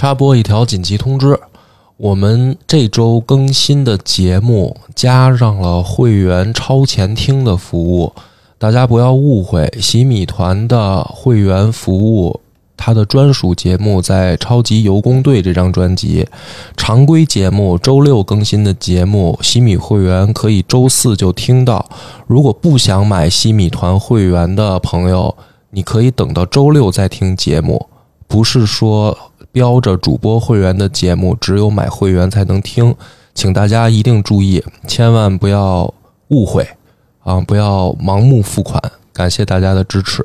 插播一条紧急通知：我们这周更新的节目加上了会员超前听的服务，大家不要误会，洗米团的会员服务。它的专属节目在《超级游工队》这张专辑，常规节目周六更新的节目，西米会员可以周四就听到。如果不想买西米团会员的朋友，你可以等到周六再听节目。不是说标着主播会员的节目只有买会员才能听，请大家一定注意，千万不要误会啊！不要盲目付款。感谢大家的支持。